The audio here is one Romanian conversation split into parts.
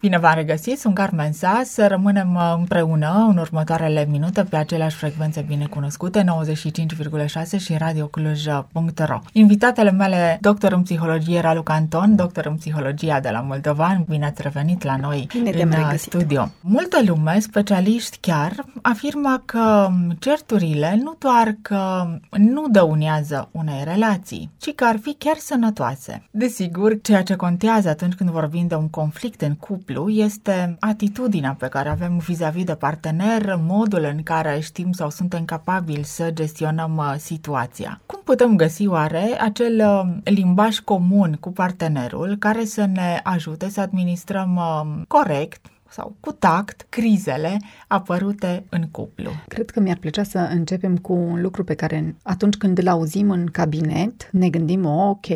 Bine v-am regăsit, sunt Carmen Sa, să rămânem uh, împreună în următoarele minute pe aceleași frecvențe binecunoscute, 95,6 și radiocluj.ro. Invitatele mele, doctor în psihologie Ralu Canton, doctor în psihologia de la Moldovan, bine ați revenit la noi bine în uh, studio. Multă lume, specialiști chiar, afirmă că certurile nu doar că nu dăunează unei relații, ci că ar fi chiar sănătoase. Desigur, ceea ce contează atunci când vorbim de un conflict în cuplu simplu este atitudinea pe care avem vis-a-vis de partener, modul în care știm sau suntem capabili să gestionăm uh, situația. Cum putem găsi oare acel uh, limbaj comun cu partenerul care să ne ajute să administrăm uh, corect sau cu tact crizele apărute în cuplu. Cred că mi-ar plăcea să începem cu un lucru pe care atunci când îl auzim în cabinet, ne gândim, oh, ok,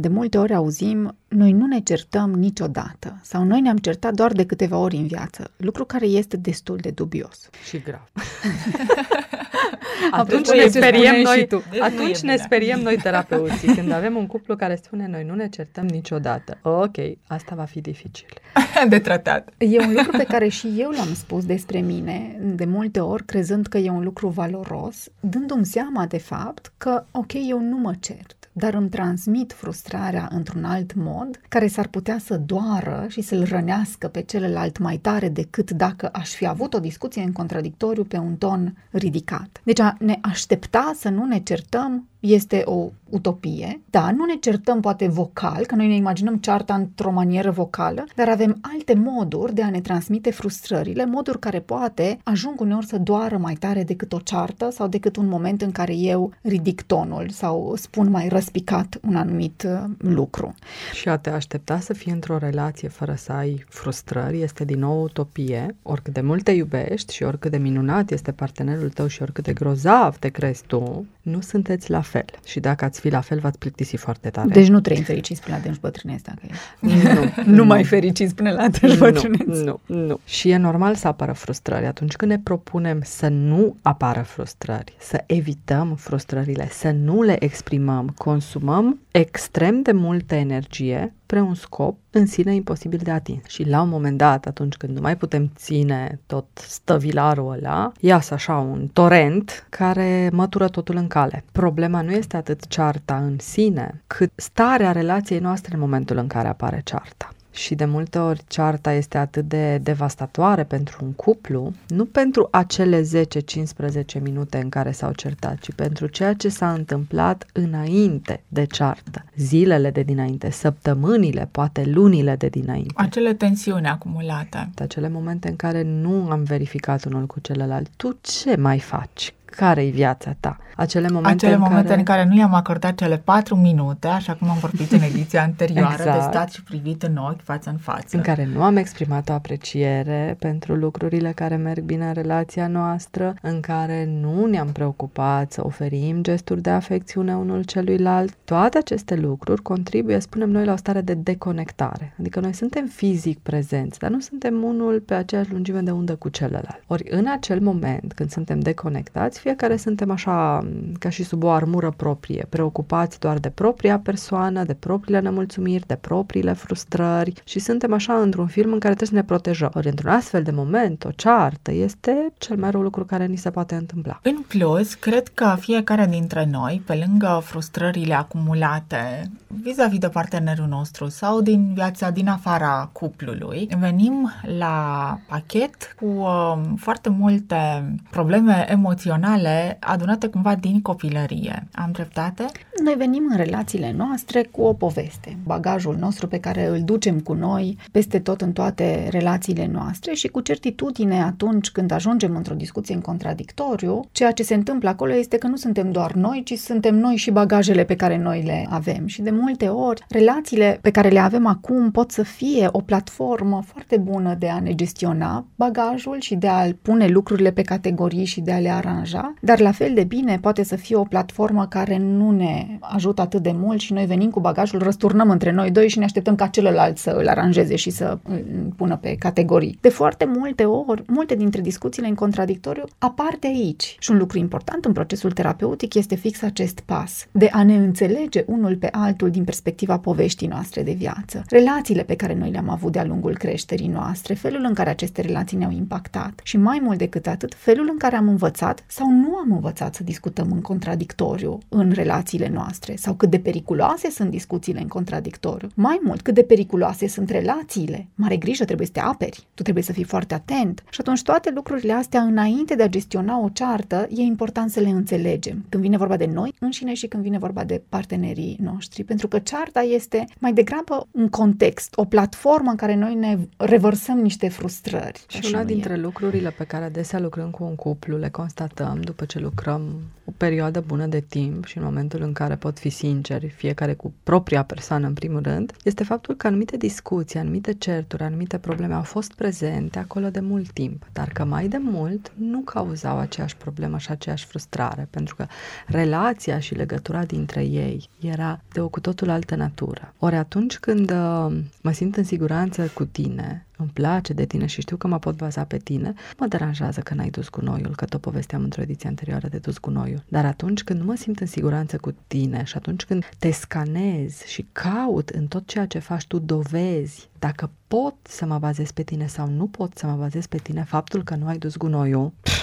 de multe ori auzim, noi nu ne certăm niciodată sau noi ne-am certat doar de câteva ori în viață, lucru care este destul de dubios. Și grav. atunci ne speriem noi, tu. Deci atunci ne speriem noi terapeuții când avem un cuplu care spune noi nu ne certăm niciodată. Ok, asta va fi dificil. de tratat. E un lucru pe care și eu l-am spus despre mine de multe ori, crezând că e un lucru valoros, dându-mi seama de fapt că ok, eu nu mă cert dar îmi transmit frustrarea într-un alt mod care s-ar putea să doară și să-l rănească pe celălalt mai tare decât dacă aș fi avut o discuție în contradictoriu pe un ton ridicat. Deci a ne aștepta să nu ne certăm este o utopie. Da, nu ne certăm poate vocal, că noi ne imaginăm cearta într-o manieră vocală, dar avem alte moduri de a ne transmite frustrările, moduri care poate ajung uneori să doară mai tare decât o ceartă sau decât un moment în care eu ridic tonul sau spun mai răspicat un anumit uh, lucru. Și a te aștepta să fii într-o relație fără să ai frustrări este din nou utopie, oricât de mult te iubești și oricât de minunat este partenerul tău și oricât de grozav te crezi tu, nu sunteți la fel. Și dacă ați fi la fel, v-ați plictisi foarte tare. Deci nu trăim fericiți până la adânci bătrâneți, dacă e. Nu, nu, mai fericiți până la adânci bătrâneți. Nu, nu. Și e normal să apară frustrări. Atunci când ne propunem să nu apară frustrări, să evităm frustrările, să nu le exprimăm, consumăm extrem de multă energie spre un scop în sine imposibil de atins. Și la un moment dat, atunci când nu mai putem ține tot stăvilarul ăla, iasă așa un torent care mătură totul în cale. Problema nu este atât cearta în sine, cât starea relației noastre în momentul în care apare cearta și de multe ori cearta este atât de devastatoare pentru un cuplu, nu pentru acele 10-15 minute în care s-au certat, ci pentru ceea ce s-a întâmplat înainte de ceartă, zilele de dinainte, săptămânile, poate lunile de dinainte. Acele tensiuni acumulate. Acele momente în care nu am verificat unul cu celălalt. Tu ce mai faci? Care-i viața ta. Acele momente, Acele în, momente care... în care nu i-am acordat cele patru minute, așa cum am vorbit în ediția anterioară, exact. de stat și privit în ochi, față în față. În care nu am exprimat o apreciere pentru lucrurile care merg bine în relația noastră, în care nu ne-am preocupat să oferim gesturi de afecțiune unul celuilalt. Toate aceste lucruri contribuie, spunem noi, la o stare de deconectare. Adică noi suntem fizic prezenți, dar nu suntem unul pe aceeași lungime de undă cu celălalt. Ori în acel moment, când suntem deconectați, fiecare suntem așa ca și sub o armură proprie, preocupați doar de propria persoană, de propriile nemulțumiri, de propriile frustrări și suntem așa într-un film în care trebuie să ne protejăm. Ori într-un astfel de moment, o ceartă este cel mai rău lucru care ni se poate întâmpla. În plus, cred că fiecare dintre noi, pe lângă frustrările acumulate vis-a-vis de partenerul nostru sau din viața din afara cuplului, venim la pachet cu uh, foarte multe probleme emoționale emoționale adunate cumva din copilărie. Am dreptate? Noi venim în relațiile noastre cu o poveste, bagajul nostru pe care îl ducem cu noi peste tot în toate relațiile noastre și cu certitudine atunci când ajungem într-o discuție în contradictoriu, ceea ce se întâmplă acolo este că nu suntem doar noi, ci suntem noi și bagajele pe care noi le avem. Și de multe ori, relațiile pe care le avem acum pot să fie o platformă foarte bună de a ne gestiona bagajul și de a pune lucrurile pe categorii și de a le aranja ceva, dar la fel de bine poate să fie o platformă care nu ne ajută atât de mult și noi venim cu bagajul, răsturnăm între noi doi și ne așteptăm ca celălalt să îl aranjeze și să îl pună pe categorii. De foarte multe ori, multe dintre discuțiile în contradictoriu apar de aici. Și un lucru important în procesul terapeutic este fix acest pas, de a ne înțelege unul pe altul din perspectiva poveștii noastre de viață. Relațiile pe care noi le-am avut de-a lungul creșterii noastre, felul în care aceste relații ne-au impactat și mai mult decât atât, felul în care am învățat sau nu am învățat să discutăm în contradictoriu în relațiile noastre sau cât de periculoase sunt discuțiile în contradictoriu. Mai mult, cât de periculoase sunt relațiile. Mare grijă, trebuie să te aperi, tu trebuie să fii foarte atent. Și atunci toate lucrurile astea, înainte de a gestiona o ceartă, e important să le înțelegem. Când vine vorba de noi înșine și când vine vorba de partenerii noștri. Pentru că cearta este mai degrabă un context, o platformă în care noi ne revărsăm niște frustrări. Și una dintre e. lucrurile pe care adesea lucrăm cu un cuplu le constatăm după ce lucrăm o perioadă bună de timp și în momentul în care pot fi sinceri, fiecare cu propria persoană în primul rând, este faptul că anumite discuții, anumite certuri, anumite probleme au fost prezente acolo de mult timp, dar că mai de mult nu cauzau aceeași problemă și aceeași frustrare, pentru că relația și legătura dintre ei era de o cu totul altă natură. Ori atunci când uh, mă simt în siguranță cu tine, îmi place de tine și știu că mă pot baza pe tine, mă deranjează că n-ai dus gunoiul, că tot povesteam într-o ediție anterioară de dus gunoiul. Dar atunci când nu mă simt în siguranță cu tine și atunci când te scanez și caut în tot ceea ce faci tu dovezi dacă pot să mă bazez pe tine sau nu pot să mă bazez pe tine, faptul că nu ai dus gunoiul, pff,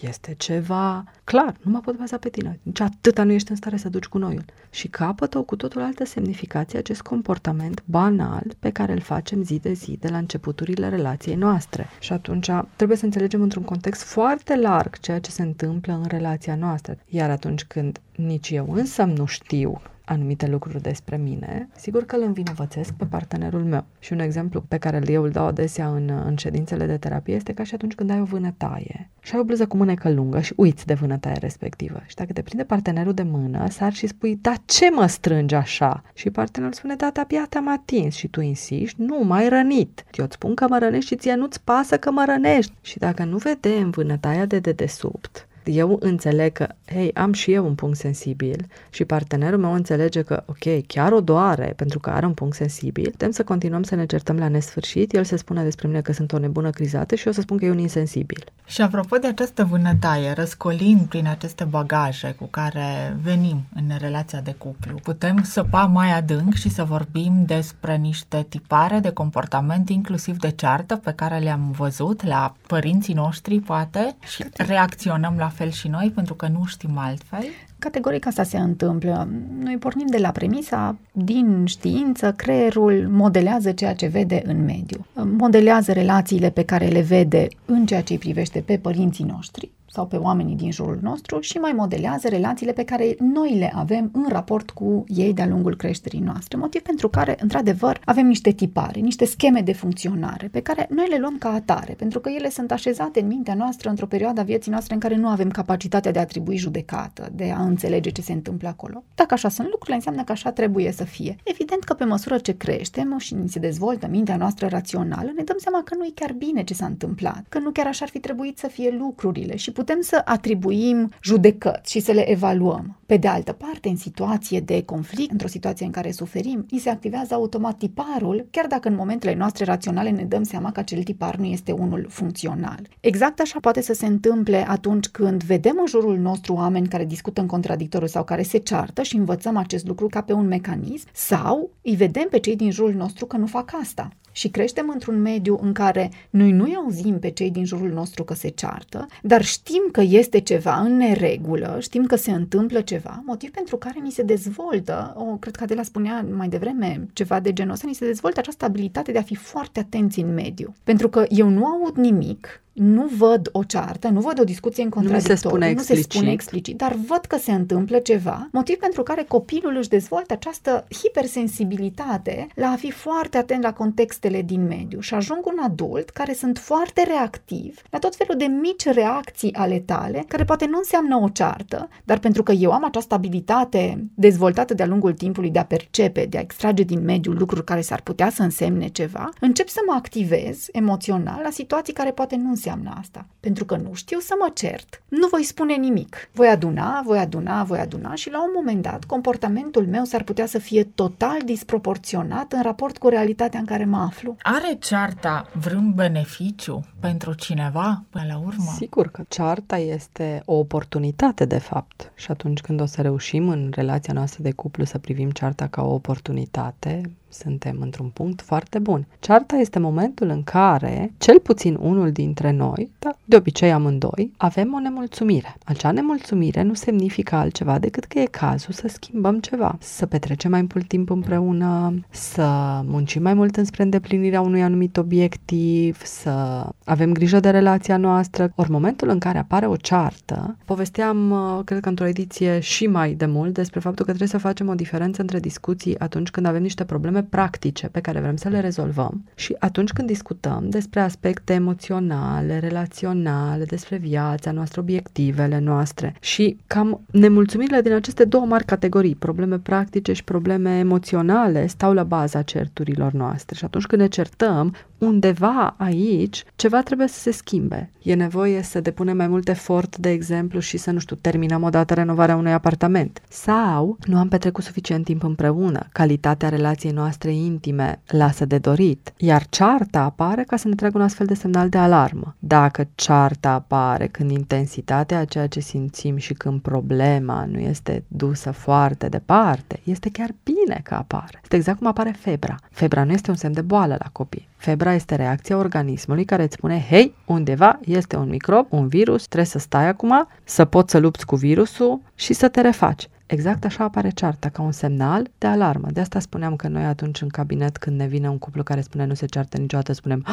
este ceva clar, nu mă pot baza pe tine. Nici atâta nu ești în stare să duci cu noiul. Și capătă o cu totul altă semnificație acest comportament banal pe care îl facem zi de zi de la începuturile relației noastre. Și atunci trebuie să înțelegem într-un context foarte larg ceea ce se întâmplă în relația noastră. Iar atunci când nici eu însă nu știu anumite lucruri despre mine, sigur că îl învinovățesc pe partenerul meu. Și un exemplu pe care eu îl dau adesea în, în ședințele de terapie este ca și atunci când ai o vânătaie și ai o bluză cu mânecă lungă și uiți de vânătaie respectivă. Și dacă te prinde partenerul de mână, sar și spui, da ce mă strângi așa? Și partenerul spune, da, abia te-am atins și tu insiști, nu, mai rănit. Eu îți spun că mă rănești și ție nu-ți pasă că mă rănești. Și dacă nu vedem vânătaia de dedesubt, eu înțeleg că, hei, am și eu un punct sensibil și partenerul meu înțelege că, ok, chiar o doare pentru că are un punct sensibil, putem să continuăm să ne certăm la nesfârșit, el se spune despre mine că sunt o nebună crizată și eu să spun că e un insensibil. Și apropo de această vânătaie, răscolim prin aceste bagaje cu care venim în relația de cuplu, putem săpa mai adânc și să vorbim despre niște tipare de comportament, inclusiv de ceartă, pe care le-am văzut la părinții noștri, poate, și reacționăm la fel și noi, pentru că nu știm altfel? Categoric asta se întâmplă. Noi pornim de la premisa, din știință, creierul modelează ceea ce vede în mediu. Modelează relațiile pe care le vede în ceea ce îi privește pe părinții noștri, sau pe oamenii din jurul nostru și mai modelează relațiile pe care noi le avem în raport cu ei de-a lungul creșterii noastre. Motiv pentru care, într-adevăr, avem niște tipare, niște scheme de funcționare pe care noi le luăm ca atare, pentru că ele sunt așezate în mintea noastră într-o perioadă a vieții noastre în care nu avem capacitatea de a atribui judecată, de a înțelege ce se întâmplă acolo. Dacă așa sunt lucrurile, înseamnă că așa trebuie să fie. Evident că pe măsură ce creștem și se dezvoltă mintea noastră rațională, ne dăm seama că nu e chiar bine ce s-a întâmplat, că nu chiar așa ar fi trebuit să fie lucrurile și putem să atribuim judecăți și să le evaluăm. Pe de altă parte, în situație de conflict, într-o situație în care suferim, ni se activează automat tiparul, chiar dacă în momentele noastre raționale ne dăm seama că acel tipar nu este unul funcțional. Exact așa poate să se întâmple atunci când vedem în jurul nostru oameni care discută în contradictoriu sau care se ceartă și învățăm acest lucru ca pe un mecanism, sau îi vedem pe cei din jurul nostru că nu fac asta și creștem într-un mediu în care noi nu-i auzim pe cei din jurul nostru că se ceartă, dar știm că este ceva în neregulă, știm că se întâmplă ceva, motiv pentru care ni se dezvoltă, o, cred că Adela spunea mai devreme ceva de genul ăsta, ni se dezvoltă această abilitate de a fi foarte atenți în mediu. Pentru că eu nu aud nimic, nu văd o ceartă, nu văd o discuție în contradictoriu, nu, se spune, nu se spune explicit, dar văd că se întâmplă ceva, motiv pentru care copilul își dezvoltă această hipersensibilitate la a fi foarte atent la contextele din mediu. Și ajung un adult care sunt foarte reactiv la tot felul de mici reacții ale tale, care poate nu înseamnă o ceartă, dar pentru că eu am această abilitate dezvoltată de-a lungul timpului de a percepe, de a extrage din mediu lucruri care s-ar putea să însemne ceva, încep să mă activez emoțional la situații care poate nu înseamnă înseamnă asta? Pentru că nu știu să mă cert, nu voi spune nimic. Voi aduna, voi aduna, voi aduna și la un moment dat comportamentul meu s-ar putea să fie total disproporționat în raport cu realitatea în care mă aflu. Are cearta vreun beneficiu pentru cineva până la urmă? Sigur că cearta este o oportunitate de fapt și atunci când o să reușim în relația noastră de cuplu să privim cearta ca o oportunitate, suntem într-un punct foarte bun. Cearta este momentul în care, cel puțin unul dintre noi, dar de obicei amândoi, avem o nemulțumire. Acea nemulțumire nu semnifică altceva decât că e cazul să schimbăm ceva, să petrecem mai mult timp împreună, să muncim mai mult înspre îndeplinirea unui anumit obiectiv, să avem grijă de relația noastră. Ori momentul în care apare o ceartă, povesteam, uh, cred că într-o ediție și mai de mult, despre faptul că trebuie să facem o diferență între discuții atunci când avem niște probleme practice pe care vrem să le rezolvăm și atunci când discutăm despre aspecte emoționale, relaționale, despre viața noastră, obiectivele noastre și cam nemulțumirile din aceste două mari categorii, probleme practice și probleme emoționale, stau la baza certurilor noastre și atunci când ne certăm, undeva aici ceva trebuie să se schimbe. E nevoie să depunem mai mult efort, de exemplu, și să, nu știu, terminăm odată renovarea unui apartament. Sau nu am petrecut suficient timp împreună. Calitatea relației noastre intime lasă de dorit. Iar cearta apare ca să ne tragă un astfel de semnal de alarmă. Dacă cearta apare când intensitatea a ceea ce simțim și când problema nu este dusă foarte departe, este chiar bine că apare. Este exact cum apare febra. Febra nu este un semn de boală la copii. Febra este reacția organismului care îți spune, hei, undeva este un microb, un virus, trebuie să stai acum, să poți să lupți cu virusul și să te refaci. Exact așa apare cearta, ca un semnal de alarmă. De asta spuneam că noi atunci în cabinet, când ne vine un cuplu care spune nu se ceartă niciodată, spunem,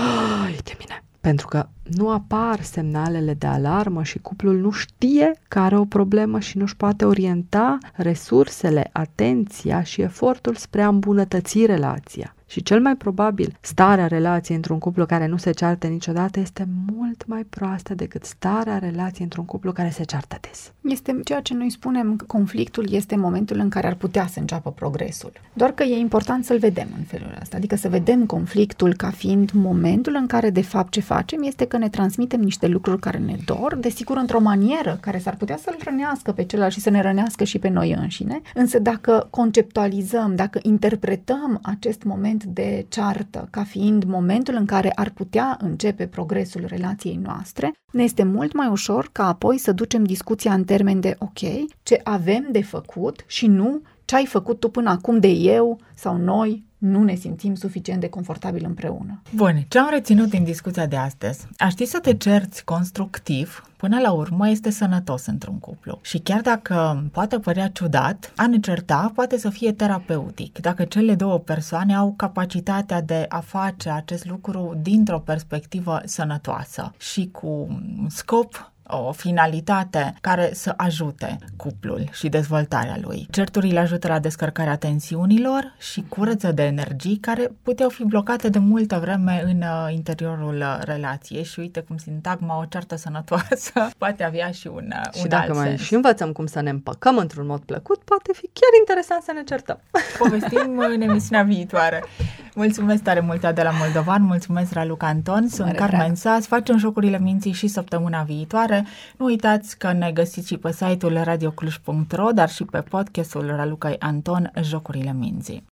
e bine, pentru că nu apar semnalele de alarmă și cuplul nu știe că are o problemă și nu-și poate orienta resursele, atenția și efortul spre a îmbunătăți relația. Și cel mai probabil, starea relației într-un cuplu care nu se ceartă niciodată este mult mai proastă decât starea relației într-un cuplu care se ceartă des. Este ceea ce noi spunem că conflictul este momentul în care ar putea să înceapă progresul. Doar că e important să-l vedem în felul ăsta, adică să vedem conflictul ca fiind momentul în care de fapt ce facem este că ne transmitem niște lucruri care ne dor, desigur într-o manieră care s-ar putea să-l rănească pe celălalt și să ne rănească și pe noi înșine, însă dacă conceptualizăm, dacă interpretăm acest moment de ceartă ca fiind momentul în care ar putea începe progresul relației noastre, ne este mult mai ușor ca apoi să ducem discuția în termen de ok, ce avem de făcut și nu ce ai făcut tu până acum de eu sau noi nu ne simțim suficient de confortabil împreună. Bun, ce am reținut din discuția de astăzi? A ști să te cerți constructiv, până la urmă este sănătos într-un cuplu. Și chiar dacă poate părea ciudat, a ne certa poate să fie terapeutic. Dacă cele două persoane au capacitatea de a face acest lucru dintr-o perspectivă sănătoasă și cu scop o finalitate care să ajute cuplul și dezvoltarea lui. Certurile ajută la descărcarea tensiunilor și curăță de energii care puteau fi blocate de multă vreme în uh, interiorul uh, relației și uite cum sintagma o ceartă sănătoasă poate avea și un, uh, și un dacă alt mai sens. și învățăm cum să ne împăcăm într-un mod plăcut, poate fi chiar interesant să ne certăm. Povestim în emisiunea viitoare. Mulțumesc tare mult, Adela Moldovan, mulțumesc, Raluca Anton, sunt Mare Carmen drag. Sas, facem Jocurile Minții și săptămâna viitoare. Nu uitați că ne găsiți și pe site-ul radiocluj.ro, dar și pe podcastul Ralucai Anton, Jocurile Minții.